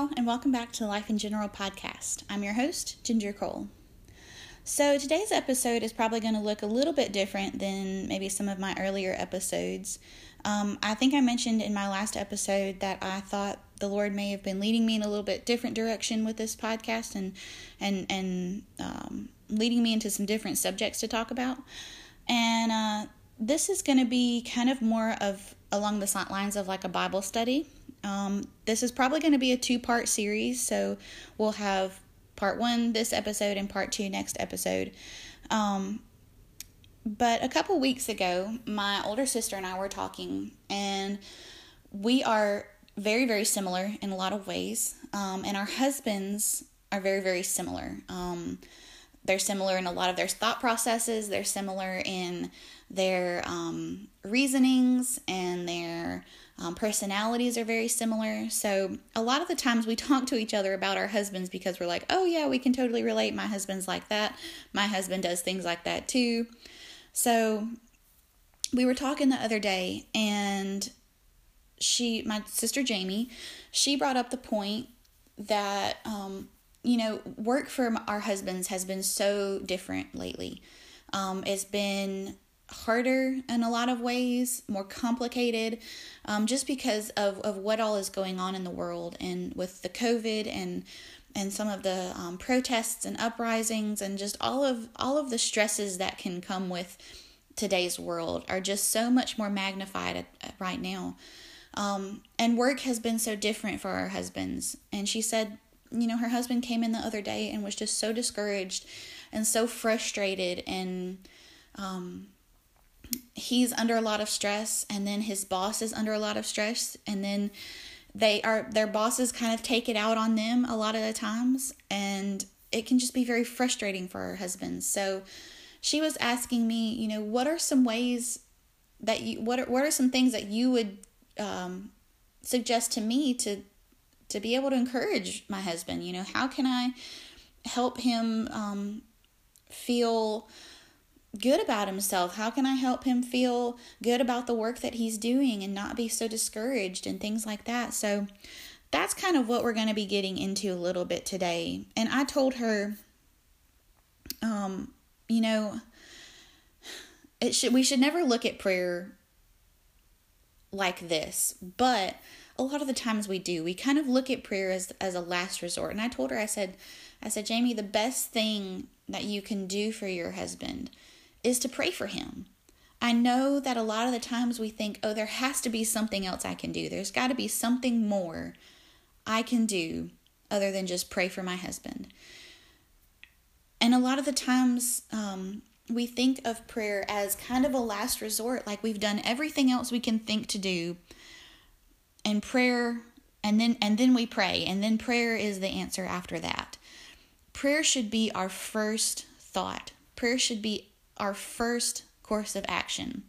y'all, and welcome back to the Life in General podcast. I'm your host, Ginger Cole. So, today's episode is probably going to look a little bit different than maybe some of my earlier episodes. Um, I think I mentioned in my last episode that I thought the Lord may have been leading me in a little bit different direction with this podcast and and and um, leading me into some different subjects to talk about. And uh, this is going to be kind of more of along the lines of like a Bible study. Um, this is probably going to be a two part series, so we'll have part one this episode and part two next episode. Um, but a couple weeks ago, my older sister and I were talking, and we are very, very similar in a lot of ways. Um, and our husbands are very, very similar. Um, they're similar in a lot of their thought processes, they're similar in their um, reasonings and their um, personalities are very similar. So, a lot of the times we talk to each other about our husbands because we're like, oh, yeah, we can totally relate. My husband's like that. My husband does things like that too. So, we were talking the other day, and she, my sister Jamie, she brought up the point that, um, you know, work for our husbands has been so different lately. Um, it's been harder in a lot of ways, more complicated, um, just because of, of what all is going on in the world and with the COVID and and some of the um, protests and uprisings and just all of all of the stresses that can come with today's world are just so much more magnified at, at right now. Um, and work has been so different for our husbands. And she said, you know, her husband came in the other day and was just so discouraged and so frustrated and um, he's under a lot of stress and then his boss is under a lot of stress and then they are their bosses kind of take it out on them a lot of the times and it can just be very frustrating for our husbands so she was asking me you know what are some ways that you what are, what are some things that you would um, suggest to me to to be able to encourage my husband? You know how can i help him um, feel good about himself? How can I help him feel good about the work that he's doing and not be so discouraged and things like that? So that's kind of what we're going to be getting into a little bit today. And I told her, um, you know, it should we should never look at prayer like this, but a lot of the times we do. We kind of look at prayer as as a last resort. And I told her, I said, I said, Jamie, the best thing that you can do for your husband is to pray for him. I know that a lot of the times we think, oh, there has to be something else I can do. There's got to be something more I can do other than just pray for my husband. And a lot of the times um, we think of prayer as kind of a last resort, like we've done everything else we can think to do, and prayer, and then and then we pray, and then prayer is the answer after that. Prayer should be our first thought. Prayer should be our first course of action.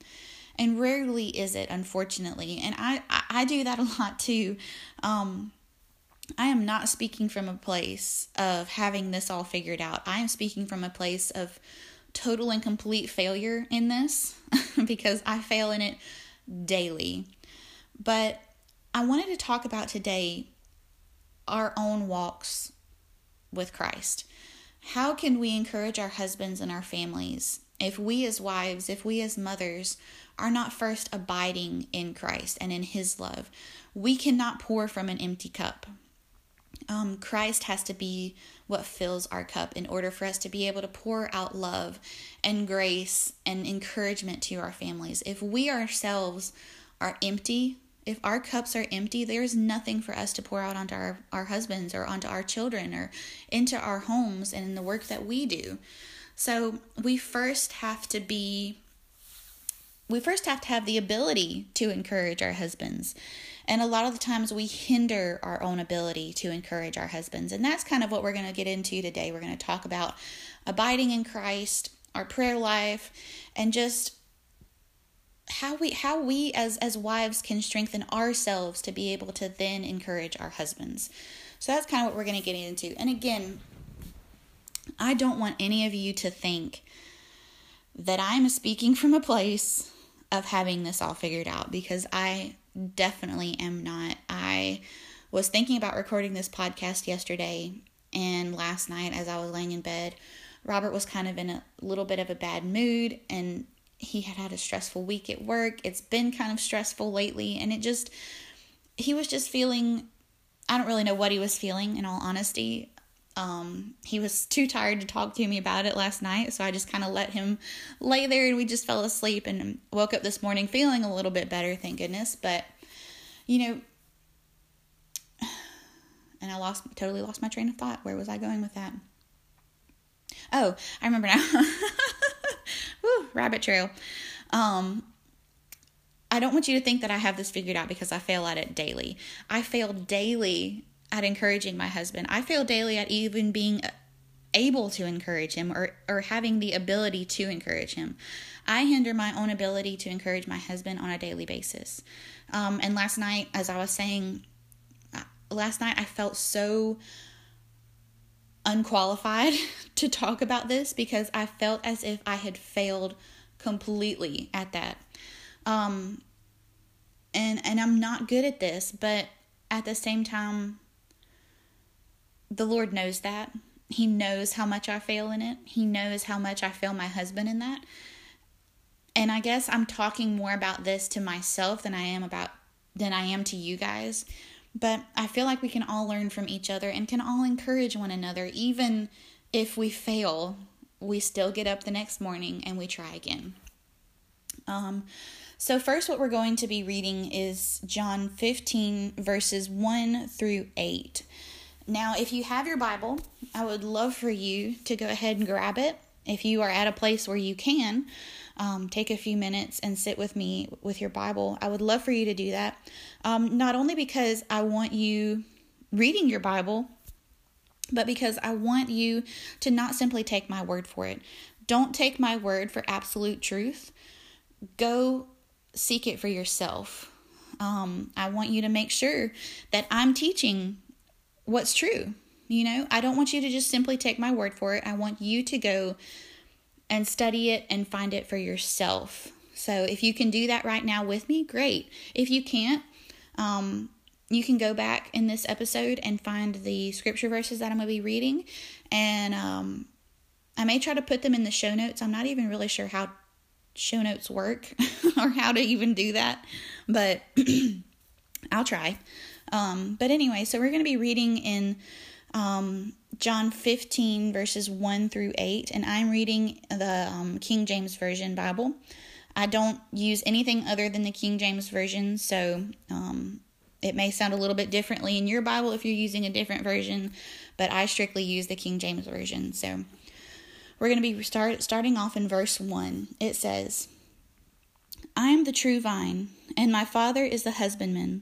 And rarely is it, unfortunately. And I, I do that a lot too. Um, I am not speaking from a place of having this all figured out. I am speaking from a place of total and complete failure in this because I fail in it daily. But I wanted to talk about today our own walks with Christ. How can we encourage our husbands and our families if we as wives, if we as mothers are not first abiding in Christ and in His love, we cannot pour from an empty cup. Um, Christ has to be what fills our cup in order for us to be able to pour out love and grace and encouragement to our families. If we ourselves are empty, if our cups are empty, there's nothing for us to pour out onto our, our husbands or onto our children or into our homes and in the work that we do. So we first have to be we first have to have the ability to encourage our husbands. And a lot of the times we hinder our own ability to encourage our husbands. And that's kind of what we're going to get into today. We're going to talk about abiding in Christ, our prayer life, and just how we how we as as wives can strengthen ourselves to be able to then encourage our husbands. So that's kind of what we're going to get into. And again, I don't want any of you to think that I'm speaking from a place of having this all figured out because I definitely am not. I was thinking about recording this podcast yesterday and last night as I was laying in bed. Robert was kind of in a little bit of a bad mood and he had had a stressful week at work. It's been kind of stressful lately and it just he was just feeling I don't really know what he was feeling in all honesty. Um, he was too tired to talk to me about it last night, so I just kind of let him lay there and we just fell asleep and woke up this morning feeling a little bit better, thank goodness. But you know, and I lost totally lost my train of thought. Where was I going with that? Oh, I remember now. Woo, rabbit trail. Um, I don't want you to think that I have this figured out because I fail at it daily. I fail daily at encouraging my husband. I fail daily at even being able to encourage him or, or having the ability to encourage him. I hinder my own ability to encourage my husband on a daily basis. Um, and last night, as I was saying, uh, last night I felt so unqualified to talk about this because I felt as if I had failed completely at that. Um, and and I'm not good at this, but at the same time, the Lord knows that. He knows how much I fail in it. He knows how much I fail my husband in that. And I guess I'm talking more about this to myself than I am about than I am to you guys. But I feel like we can all learn from each other and can all encourage one another even if we fail, we still get up the next morning and we try again. Um so, first, what we're going to be reading is John 15, verses 1 through 8. Now, if you have your Bible, I would love for you to go ahead and grab it. If you are at a place where you can, um, take a few minutes and sit with me with your Bible. I would love for you to do that. Um, not only because I want you reading your Bible, but because I want you to not simply take my word for it. Don't take my word for absolute truth. Go seek it for yourself. Um, I want you to make sure that I'm teaching what's true. You know, I don't want you to just simply take my word for it. I want you to go and study it and find it for yourself. So if you can do that right now with me, great. If you can't, um, you can go back in this episode and find the scripture verses that I'm going to be reading. And um, I may try to put them in the show notes. I'm not even really sure how show notes work or how to even do that, but I'll try. Um, but anyway, so we're going to be reading in um, John 15, verses 1 through 8, and I'm reading the um, King James Version Bible. I don't use anything other than the King James Version, so um, it may sound a little bit differently in your Bible if you're using a different version, but I strictly use the King James Version. So we're going to be start, starting off in verse 1. It says, I am the true vine, and my Father is the husbandman.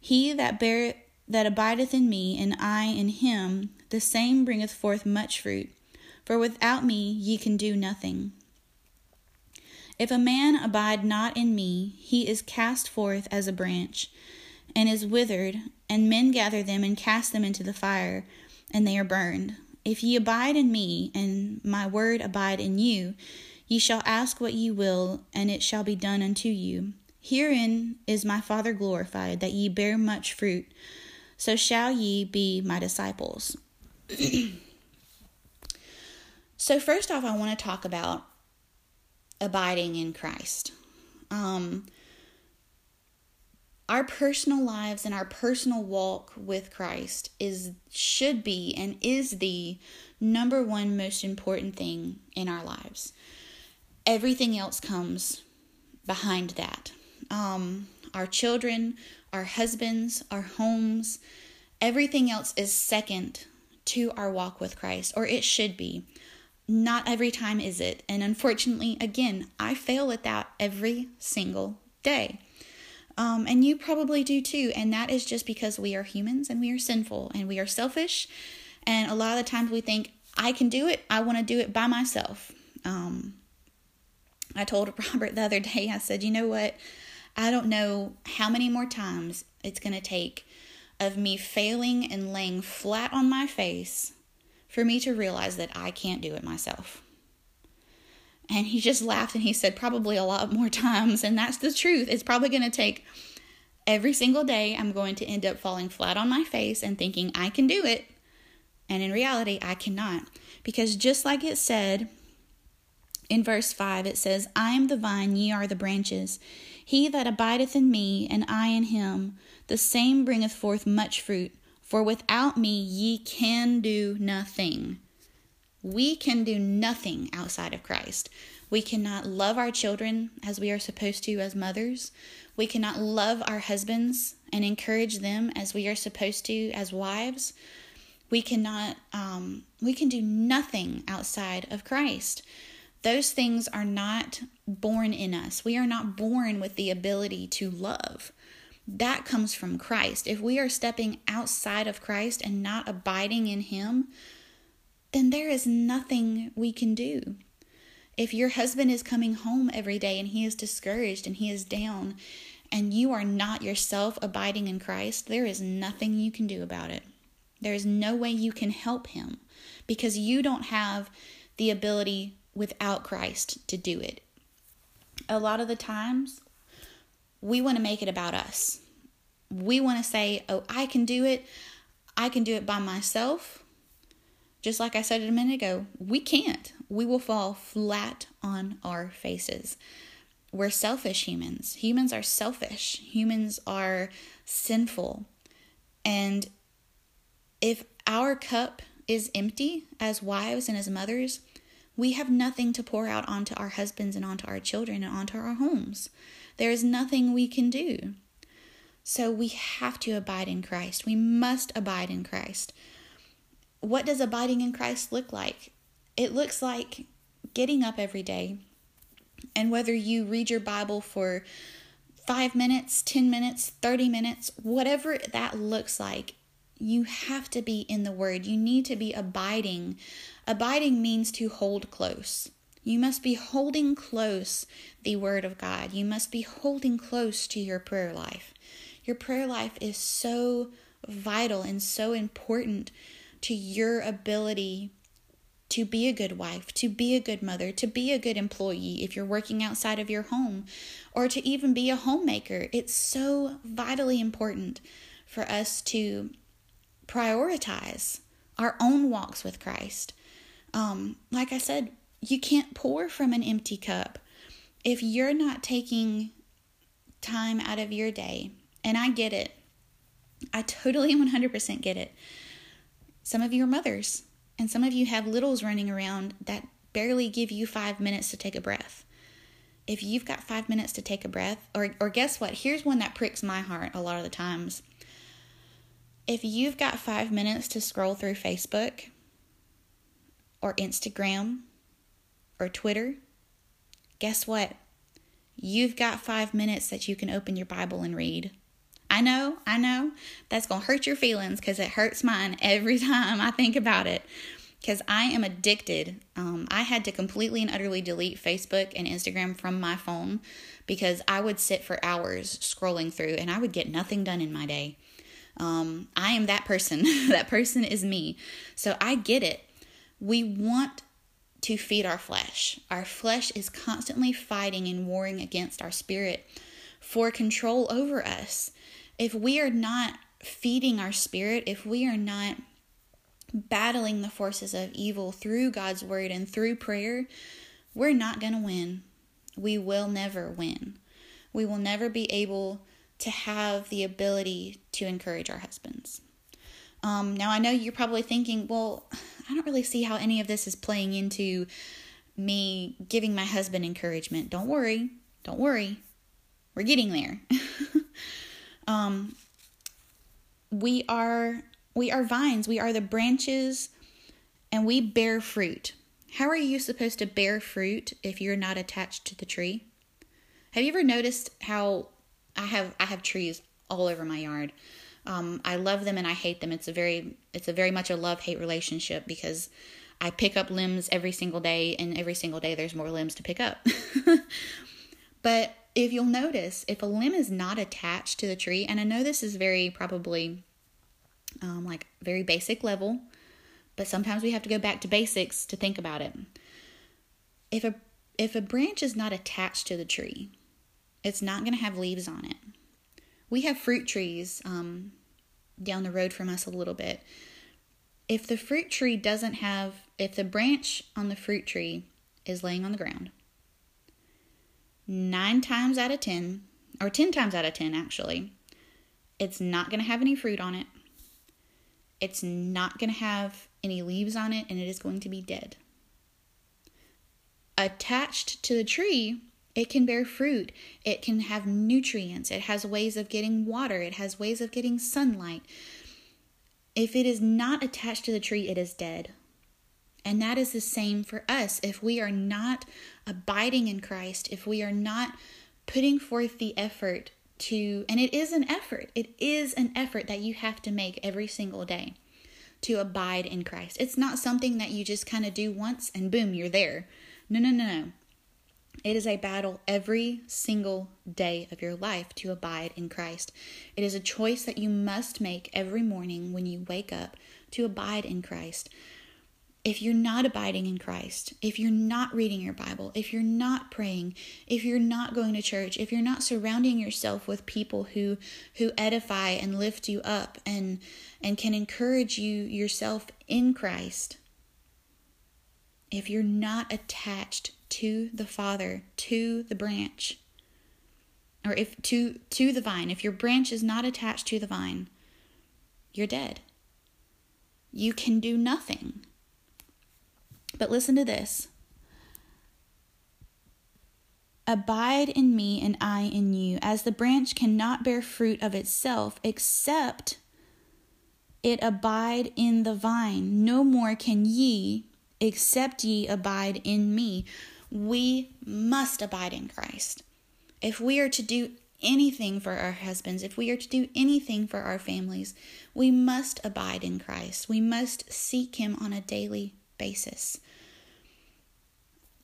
He that bear that abideth in me, and I in him, the same bringeth forth much fruit. For without me ye can do nothing. If a man abide not in me, he is cast forth as a branch, and is withered, and men gather them and cast them into the fire, and they are burned. If ye abide in me, and my word abide in you, ye shall ask what ye will, and it shall be done unto you. Herein is my Father glorified, that ye bear much fruit. So shall ye be my disciples. so, first off, I want to talk about abiding in Christ. Um, our personal lives and our personal walk with Christ is should be and is the number one most important thing in our lives. Everything else comes behind that. Um, our children, our husbands, our homes, everything else is second to our walk with Christ, or it should be. Not every time is it. And unfortunately, again, I fail at that every single day. Um, and you probably do too. And that is just because we are humans and we are sinful and we are selfish. And a lot of the times we think, I can do it. I want to do it by myself. Um, I told Robert the other day, I said, you know what? I don't know how many more times it's going to take of me failing and laying flat on my face for me to realize that I can't do it myself. And he just laughed and he said, probably a lot more times. And that's the truth. It's probably going to take every single day, I'm going to end up falling flat on my face and thinking I can do it. And in reality, I cannot. Because just like it said in verse 5, it says, I am the vine, ye are the branches. He that abideth in me, and I in him, the same bringeth forth much fruit. For without me ye can do nothing. We can do nothing outside of Christ. We cannot love our children as we are supposed to as mothers. We cannot love our husbands and encourage them as we are supposed to as wives. We cannot, um, we can do nothing outside of Christ. Those things are not born in us. We are not born with the ability to love. That comes from Christ. If we are stepping outside of Christ and not abiding in Him, then there is nothing we can do. If your husband is coming home every day and he is discouraged and he is down, and you are not yourself abiding in Christ, there is nothing you can do about it. There is no way you can help him because you don't have the ability without Christ to do it. A lot of the times, we want to make it about us. We want to say, oh, I can do it. I can do it by myself. Just like I said a minute ago, we can't. We will fall flat on our faces. We're selfish humans. Humans are selfish. Humans are sinful. And if our cup is empty as wives and as mothers, we have nothing to pour out onto our husbands and onto our children and onto our homes. There is nothing we can do. So we have to abide in Christ. We must abide in Christ what does abiding in Christ look like? It looks like getting up every day, and whether you read your Bible for five minutes, 10 minutes, 30 minutes, whatever that looks like, you have to be in the Word. You need to be abiding. Abiding means to hold close. You must be holding close the Word of God. You must be holding close to your prayer life. Your prayer life is so vital and so important to your ability to be a good wife, to be a good mother, to be a good employee if you're working outside of your home, or to even be a homemaker. It's so vitally important for us to prioritize our own walks with Christ. Um, like I said, you can't pour from an empty cup. If you're not taking time out of your day, and I get it, I totally 100% get it some of you are mothers, and some of you have littles running around that barely give you five minutes to take a breath. If you've got five minutes to take a breath, or, or guess what? Here's one that pricks my heart a lot of the times. If you've got five minutes to scroll through Facebook, or Instagram, or Twitter, guess what? You've got five minutes that you can open your Bible and read. I know, I know that's going to hurt your feelings because it hurts mine every time I think about it. Because I am addicted. Um, I had to completely and utterly delete Facebook and Instagram from my phone because I would sit for hours scrolling through and I would get nothing done in my day. Um, I am that person. that person is me. So I get it. We want to feed our flesh. Our flesh is constantly fighting and warring against our spirit for control over us if we are not feeding our spirit, if we are not battling the forces of evil through God's word and through prayer, we're not going to win. We will never win. We will never be able to have the ability to encourage our husbands. Um, now, I know you're probably thinking, well, I don't really see how any of this is playing into me giving my husband encouragement. Don't worry. Don't worry. We're getting there. Um, we are we are vines. We are the branches, and we bear fruit. How are you supposed to bear fruit if you're not attached to the tree? Have you ever noticed how I have I have trees all over my yard. Um, I love them and I hate them. It's a very it's a very much a love hate relationship because I pick up limbs every single day, and every single day there's more limbs to pick up. but if you'll notice, if a limb is not attached to the tree, and I know this is very probably um, like very basic level, but sometimes we have to go back to basics to think about it. If a if a branch is not attached to the tree, it's not going to have leaves on it. We have fruit trees um, down the road from us a little bit. If the fruit tree doesn't have, if the branch on the fruit tree is laying on the ground, nine times out of ten, or ten times out of ten actually, it's not going to have any fruit on it. It's not going to have any leaves on it, and it is going to be dead. Attached to the tree, it can bear fruit. It can have nutrients. It has ways of getting water. It has ways of getting sunlight. If it is not attached to the tree, it is dead. And that is the same for us. If we are not abiding in Christ, if we are not putting forth the effort to, and it is an effort, it is an effort that you have to make every single day to abide in Christ. It's not something that you just kind of do once and boom, you're there. No, no, no, no. It is a battle every single day of your life to abide in Christ. It is a choice that you must make every morning when you wake up to abide in Christ if you're not abiding in Christ, if you're not reading your Bible, if you're not praying, if you're not going to church, if you're not surrounding yourself with people who who edify and lift you up and and can encourage you yourself in Christ, if you're not attached to the Father, to the branch, or if to to the vine, if your branch is not attached to the vine, you're dead. You can do nothing. But listen to this Abide in me, and I in you, as the branch cannot bear fruit of itself except it abide in the vine. No more can ye, except ye abide in me. We must abide in Christ. If we are to do anything for our husbands, if we are to do anything for our families, we must abide in Christ. We must seek Him on a daily basis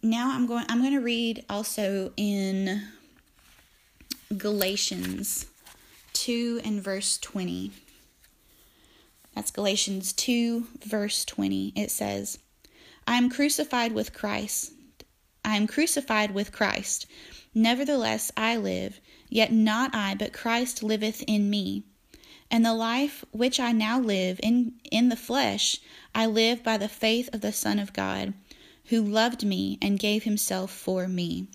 now I'm going I'm going to read also in Galatians 2 and verse 20. That's Galatians 2 verse 20. It says, I am crucified with Christ. I am crucified with Christ. Nevertheless I live, yet not I, but Christ liveth in me. And the life which I now live in in the flesh, I live by the faith of the Son of God who loved me and gave himself for me.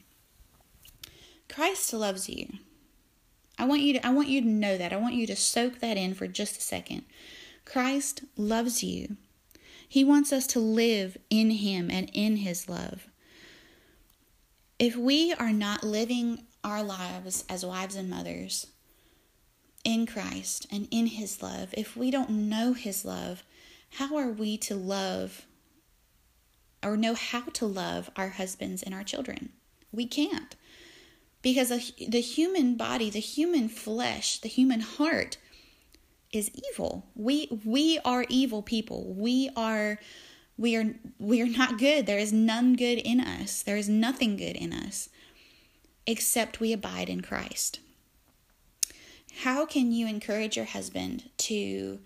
Christ loves you. I want you to I want you to know that. I want you to soak that in for just a second. Christ loves you. He wants us to live in him and in his love. If we are not living our lives as wives and mothers in Christ and in his love, if we don't know his love, how are we to love or know how to love our husbands and our children. We can't. Because the human body, the human flesh, the human heart is evil. We we are evil people. We are we are we are not good. There is none good in us. There is nothing good in us except we abide in Christ. How can you encourage your husband to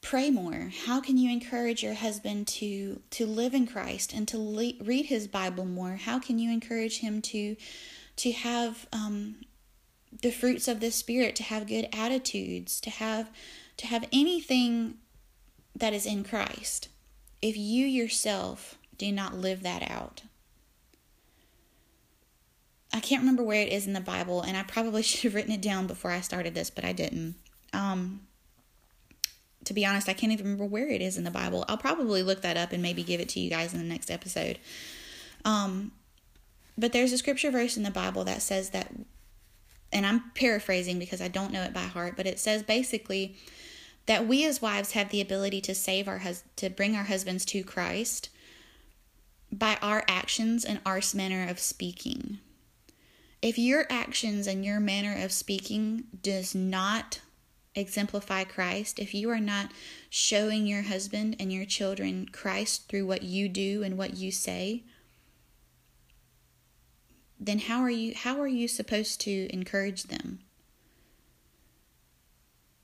pray more how can you encourage your husband to to live in christ and to le- read his bible more how can you encourage him to to have um, the fruits of the spirit to have good attitudes to have to have anything that is in christ if you yourself do not live that out i can't remember where it is in the bible and i probably should have written it down before i started this but i didn't um to be honest, I can't even remember where it is in the Bible. I'll probably look that up and maybe give it to you guys in the next episode. Um, but there's a scripture verse in the Bible that says that, and I'm paraphrasing because I don't know it by heart, but it says basically that we as wives have the ability to save our hus- to bring our husbands to Christ by our actions and our manner of speaking. If your actions and your manner of speaking does not exemplify Christ, if you are not showing your husband and your children Christ through what you do and what you say, then how are you how are you supposed to encourage them?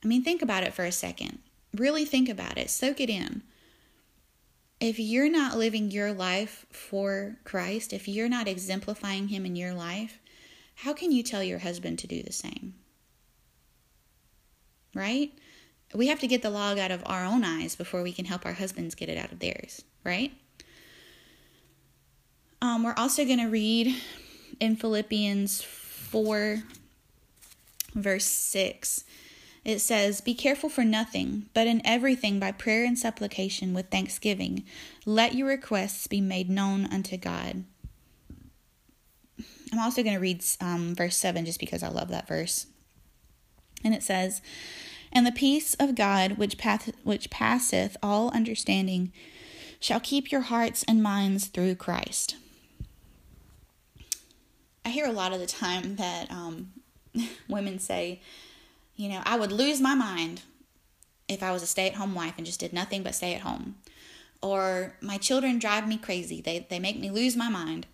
I mean, think about it for a second. Really think about it. Soak it in. If you're not living your life for Christ, if you're not exemplifying him in your life, how can you tell your husband to do the same? Right? We have to get the log out of our own eyes before we can help our husbands get it out of theirs, right? Um, we're also going to read in Philippians 4, verse 6. It says, Be careful for nothing, but in everything by prayer and supplication with thanksgiving, let your requests be made known unto God. I'm also going to read um, verse 7 just because I love that verse. And it says, And the peace of God, which, path- which passeth all understanding, shall keep your hearts and minds through Christ. I hear a lot of the time that um, women say, you know, I would lose my mind if I was a stay at home wife and just did nothing but stay at home. Or my children drive me crazy, they, they make me lose my mind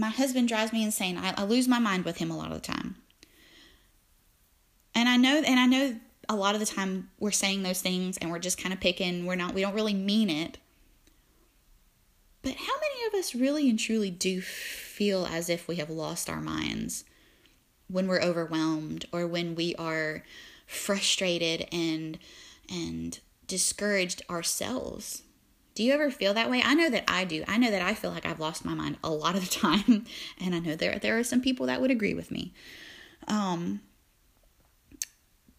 my husband drives me insane. I, I lose my mind with him a lot of the time. And I know, and I know a lot of the time we're saying those things and we're just kind of picking. We're not, we don't really mean it. But how many of us really and truly do feel as if we have lost our minds when we're overwhelmed or when we are frustrated and and discouraged ourselves? Do you ever feel that way? I know that I do. I know that I feel like I've lost my mind a lot of the time, and I know there there are some people that would agree with me. Um,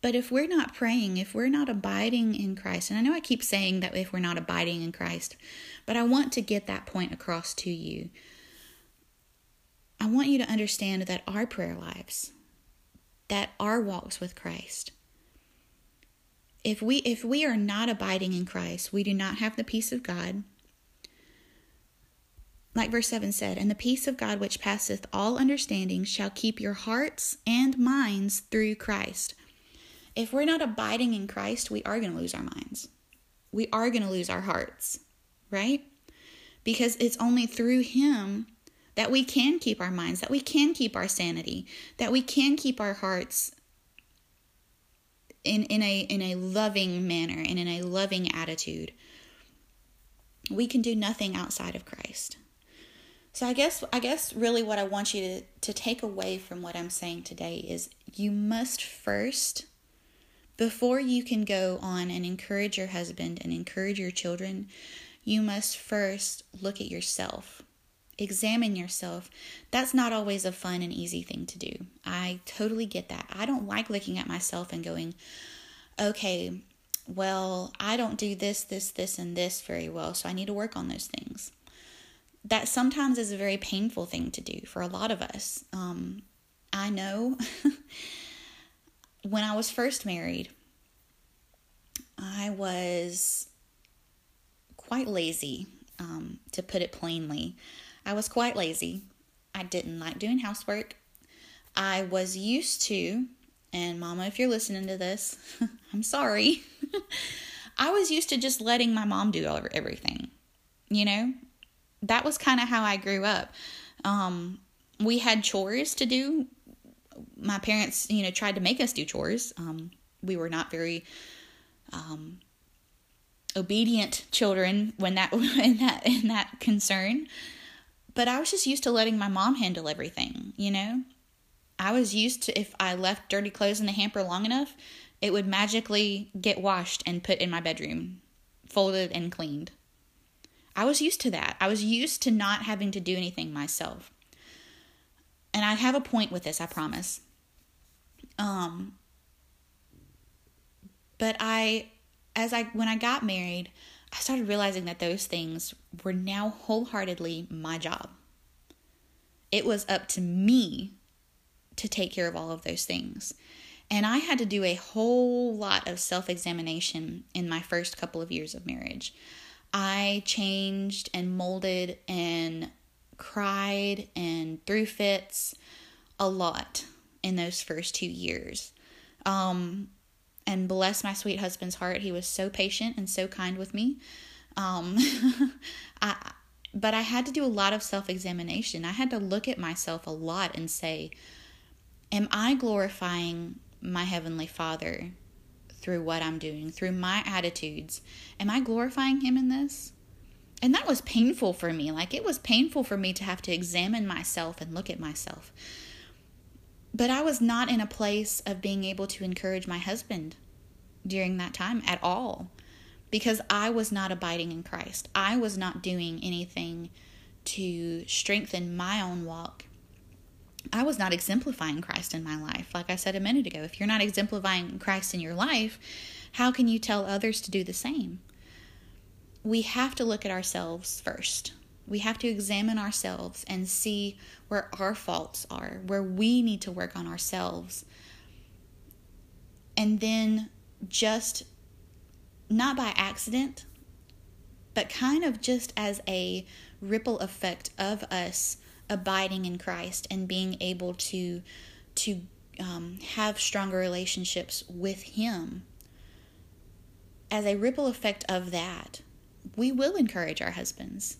but if we're not praying, if we're not abiding in Christ, and I know I keep saying that if we're not abiding in Christ, but I want to get that point across to you. I want you to understand that our prayer lives, that our walks with Christ, if we if we are not abiding in Christ, we do not have the peace of God. Like verse 7 said, and the peace of God which passeth all understanding shall keep your hearts and minds through Christ. If we're not abiding in Christ, we are going to lose our minds. We are going to lose our hearts, right? Because it's only through Him that we can keep our minds, that we can keep our sanity, that we can keep our hearts in, in a in a loving manner and in a loving attitude. We can do nothing outside of Christ. So I guess I guess really what I want you to, to take away from what I'm saying today is you must first before you can go on and encourage your husband and encourage your children, you must first look at yourself examine yourself. That's not always a fun and easy thing to do. I totally get that. I don't like looking at myself and going, okay, well, I don't do this, this, this, and this very well, so I need to work on those things. That sometimes is a very painful thing to do for a lot of us. Um, I know when I was first married, I was quite lazy, um, to put it plainly. I was quite lazy. I didn't like doing housework. I was used to, and mama, if you're listening to this, I'm sorry. I was used to just letting my mom do everything. You know, that was kind of how I grew up. Um, we had chores to do. My parents, you know, tried to make us do chores. Um, we were not very um, obedient children when that in that in that concern. But I was just used to letting my mom handle everything, you know? I was used to if I left dirty clothes in the hamper long enough, it would magically get washed and put in my bedroom, folded and cleaned. I was used to that. I was used to not having to do anything myself. And I have a point with this, I promise. Um but I as I when I got married, I started realizing that those things were now wholeheartedly my job. It was up to me to take care of all of those things. And I had to do a whole lot of self examination in my first couple of years of marriage. I changed and molded and cried and threw fits a lot in those first two years. Um, and bless my sweet husband's heart, he was so patient and so kind with me. Um, I, but I had to do a lot of self examination. I had to look at myself a lot and say, Am I glorifying my Heavenly Father through what I'm doing, through my attitudes? Am I glorifying Him in this? And that was painful for me. Like, it was painful for me to have to examine myself and look at myself. But I was not in a place of being able to encourage my husband during that time at all because I was not abiding in Christ. I was not doing anything to strengthen my own walk. I was not exemplifying Christ in my life. Like I said a minute ago, if you're not exemplifying Christ in your life, how can you tell others to do the same? We have to look at ourselves first. We have to examine ourselves and see where our faults are, where we need to work on ourselves. And then just not by accident, but kind of just as a ripple effect of us abiding in Christ and being able to to um, have stronger relationships with Him. As a ripple effect of that, we will encourage our husbands.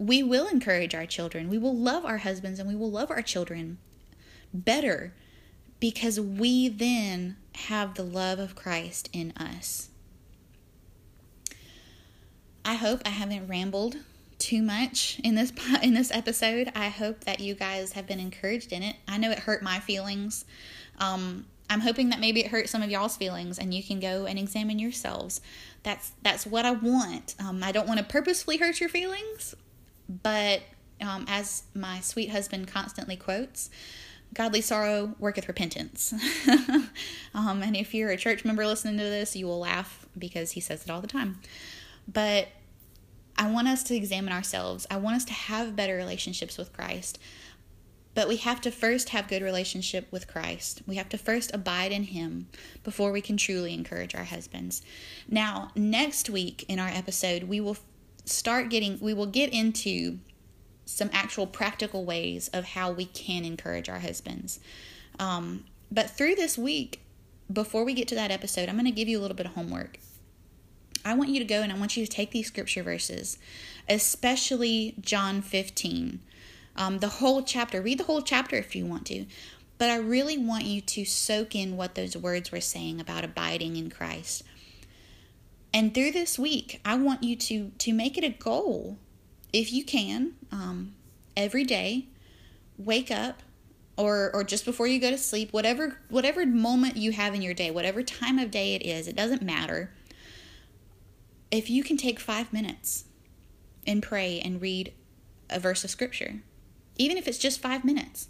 We will encourage our children. We will love our husbands and we will love our children better because we then have the love of Christ in us. I hope I haven't rambled too much in this in this episode. I hope that you guys have been encouraged in it. I know it hurt my feelings. Um, I'm hoping that maybe it hurt some of y'all's feelings, and you can go and examine yourselves. That's that's what I want. Um, I don't want to purposefully hurt your feelings, but um, as my sweet husband constantly quotes, godly sorrow worketh repentance. um, and if you're a church member listening to this, you will laugh because he says it all the time. But I want us to examine ourselves. I want us to have better relationships with Christ. But we have to first have good relationship with Christ. We have to first abide in him before we can truly encourage our husbands. Now, next week in our episode, we will start getting we will get into some actual practical ways of how we can encourage our husbands. Um, but through this week, before we get to that episode, I'm going to give you a little bit of homework. I want you to go and I want you to take these scripture verses, especially John 15, um, the whole chapter. Read the whole chapter if you want to. But I really want you to soak in what those words were saying about abiding in Christ. And through this week, I want you to to make it a goal, if you can, um, every day, wake up, or or just before you go to sleep, whatever whatever moment you have in your day, whatever time of day it is, it doesn't matter. If you can take five minutes and pray and read a verse of scripture, even if it's just five minutes,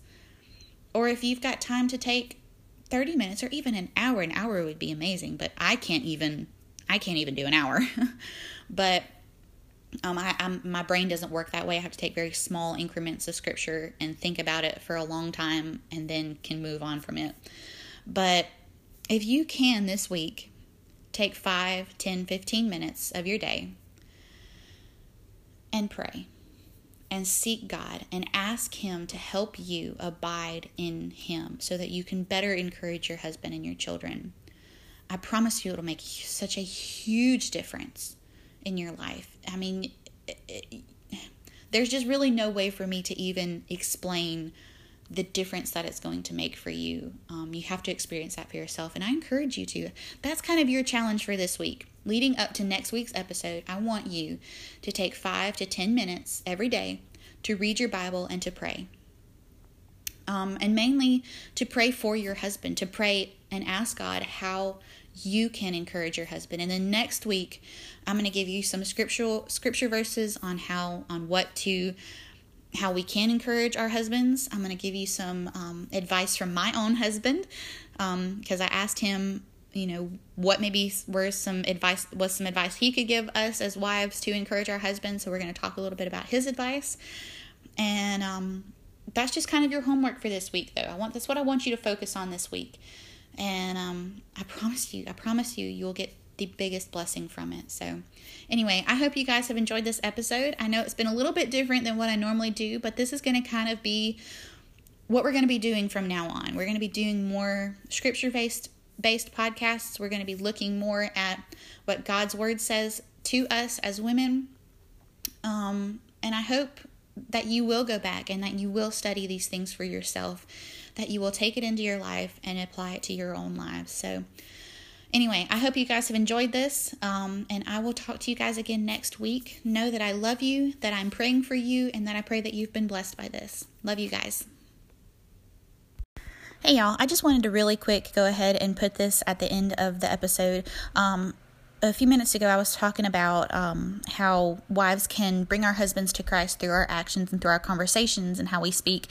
or if you've got time to take 30 minutes or even an hour, an hour would be amazing, but I can't even, I can't even do an hour. but um, I, I'm, my brain doesn't work that way. I have to take very small increments of scripture and think about it for a long time and then can move on from it. But if you can this week, Take 5, 10, 15 minutes of your day and pray and seek God and ask Him to help you abide in Him so that you can better encourage your husband and your children. I promise you it'll make such a huge difference in your life. I mean, it, it, there's just really no way for me to even explain the difference that it's going to make for you. Um, you have to experience that for yourself, and I encourage you to. That's kind of your challenge for this week. Leading up to next week's episode, I want you to take five to 10 minutes every day to read your Bible and to pray. Um, and mainly to pray for your husband, to pray and ask God how you can encourage your husband. And then next week, I'm going to give you some scriptural scripture verses on how on what to how we can encourage our husbands. I'm going to give you some um, advice from my own husband because um, I asked him, you know, what maybe were some advice was some advice he could give us as wives to encourage our husbands. So we're going to talk a little bit about his advice, and um, that's just kind of your homework for this week. Though I want that's what I want you to focus on this week, and um, I promise you, I promise you, you'll get the biggest blessing from it. So, anyway, I hope you guys have enjoyed this episode. I know it's been a little bit different than what I normally do, but this is going to kind of be what we're going to be doing from now on. We're going to be doing more scripture based based podcasts. We're going to be looking more at what God's word says to us as women. Um, and I hope that you will go back and that you will study these things for yourself, that you will take it into your life and apply it to your own lives. So, anyway, I hope you guys have enjoyed this, um, and I will talk to you guys again next week. Know that I love you, that I'm praying for you, and that I pray that you've been blessed by this. Love you guys. Hey y'all, I just wanted to really quick go ahead and put this at the end of the episode. Um, a few minutes ago, I was talking about um, how wives can bring our husbands to Christ through our actions and through our conversations and how we speak.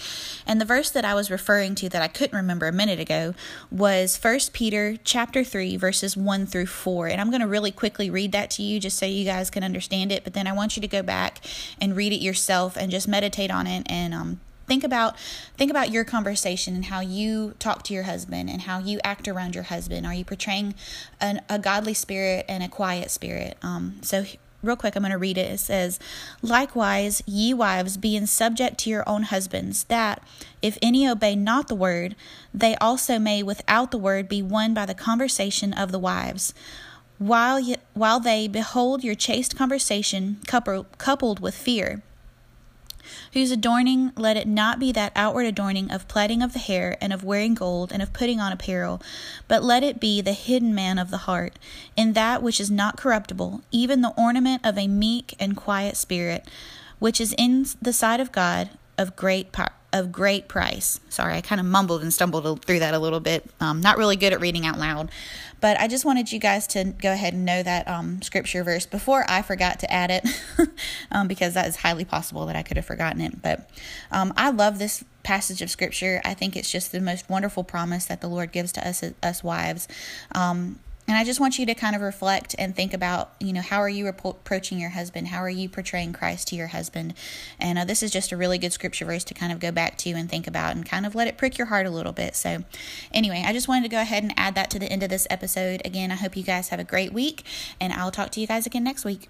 And the verse that I was referring to that I couldn't remember a minute ago was First Peter chapter 3 verses 1 through 4. And I'm going to really quickly read that to you just so you guys can understand it, but then I want you to go back and read it yourself and just meditate on it and um, think about think about your conversation and how you talk to your husband and how you act around your husband. Are you portraying an, a godly spirit and a quiet spirit? Um, so real quick i'm going to read it. It says likewise ye wives being subject to your own husbands that if any obey not the word they also may without the word be won by the conversation of the wives. While, ye, while they behold your chaste conversation coupled with fear whose adorning let it not be that outward adorning of plaiting of the hair, and of wearing gold, and of putting on apparel, but let it be the hidden man of the heart, in that which is not corruptible, even the ornament of a meek and quiet spirit, which is in the sight of God of great power of great price. Sorry, I kind of mumbled and stumbled through that a little bit. Um, not really good at reading out loud, but I just wanted you guys to go ahead and know that um, scripture verse before I forgot to add it, um, because that is highly possible that I could have forgotten it. But um, I love this passage of scripture. I think it's just the most wonderful promise that the Lord gives to us us wives. Um, and I just want you to kind of reflect and think about, you know, how are you approaching your husband? How are you portraying Christ to your husband? And uh, this is just a really good scripture verse to kind of go back to and think about and kind of let it prick your heart a little bit. So, anyway, I just wanted to go ahead and add that to the end of this episode. Again, I hope you guys have a great week, and I'll talk to you guys again next week.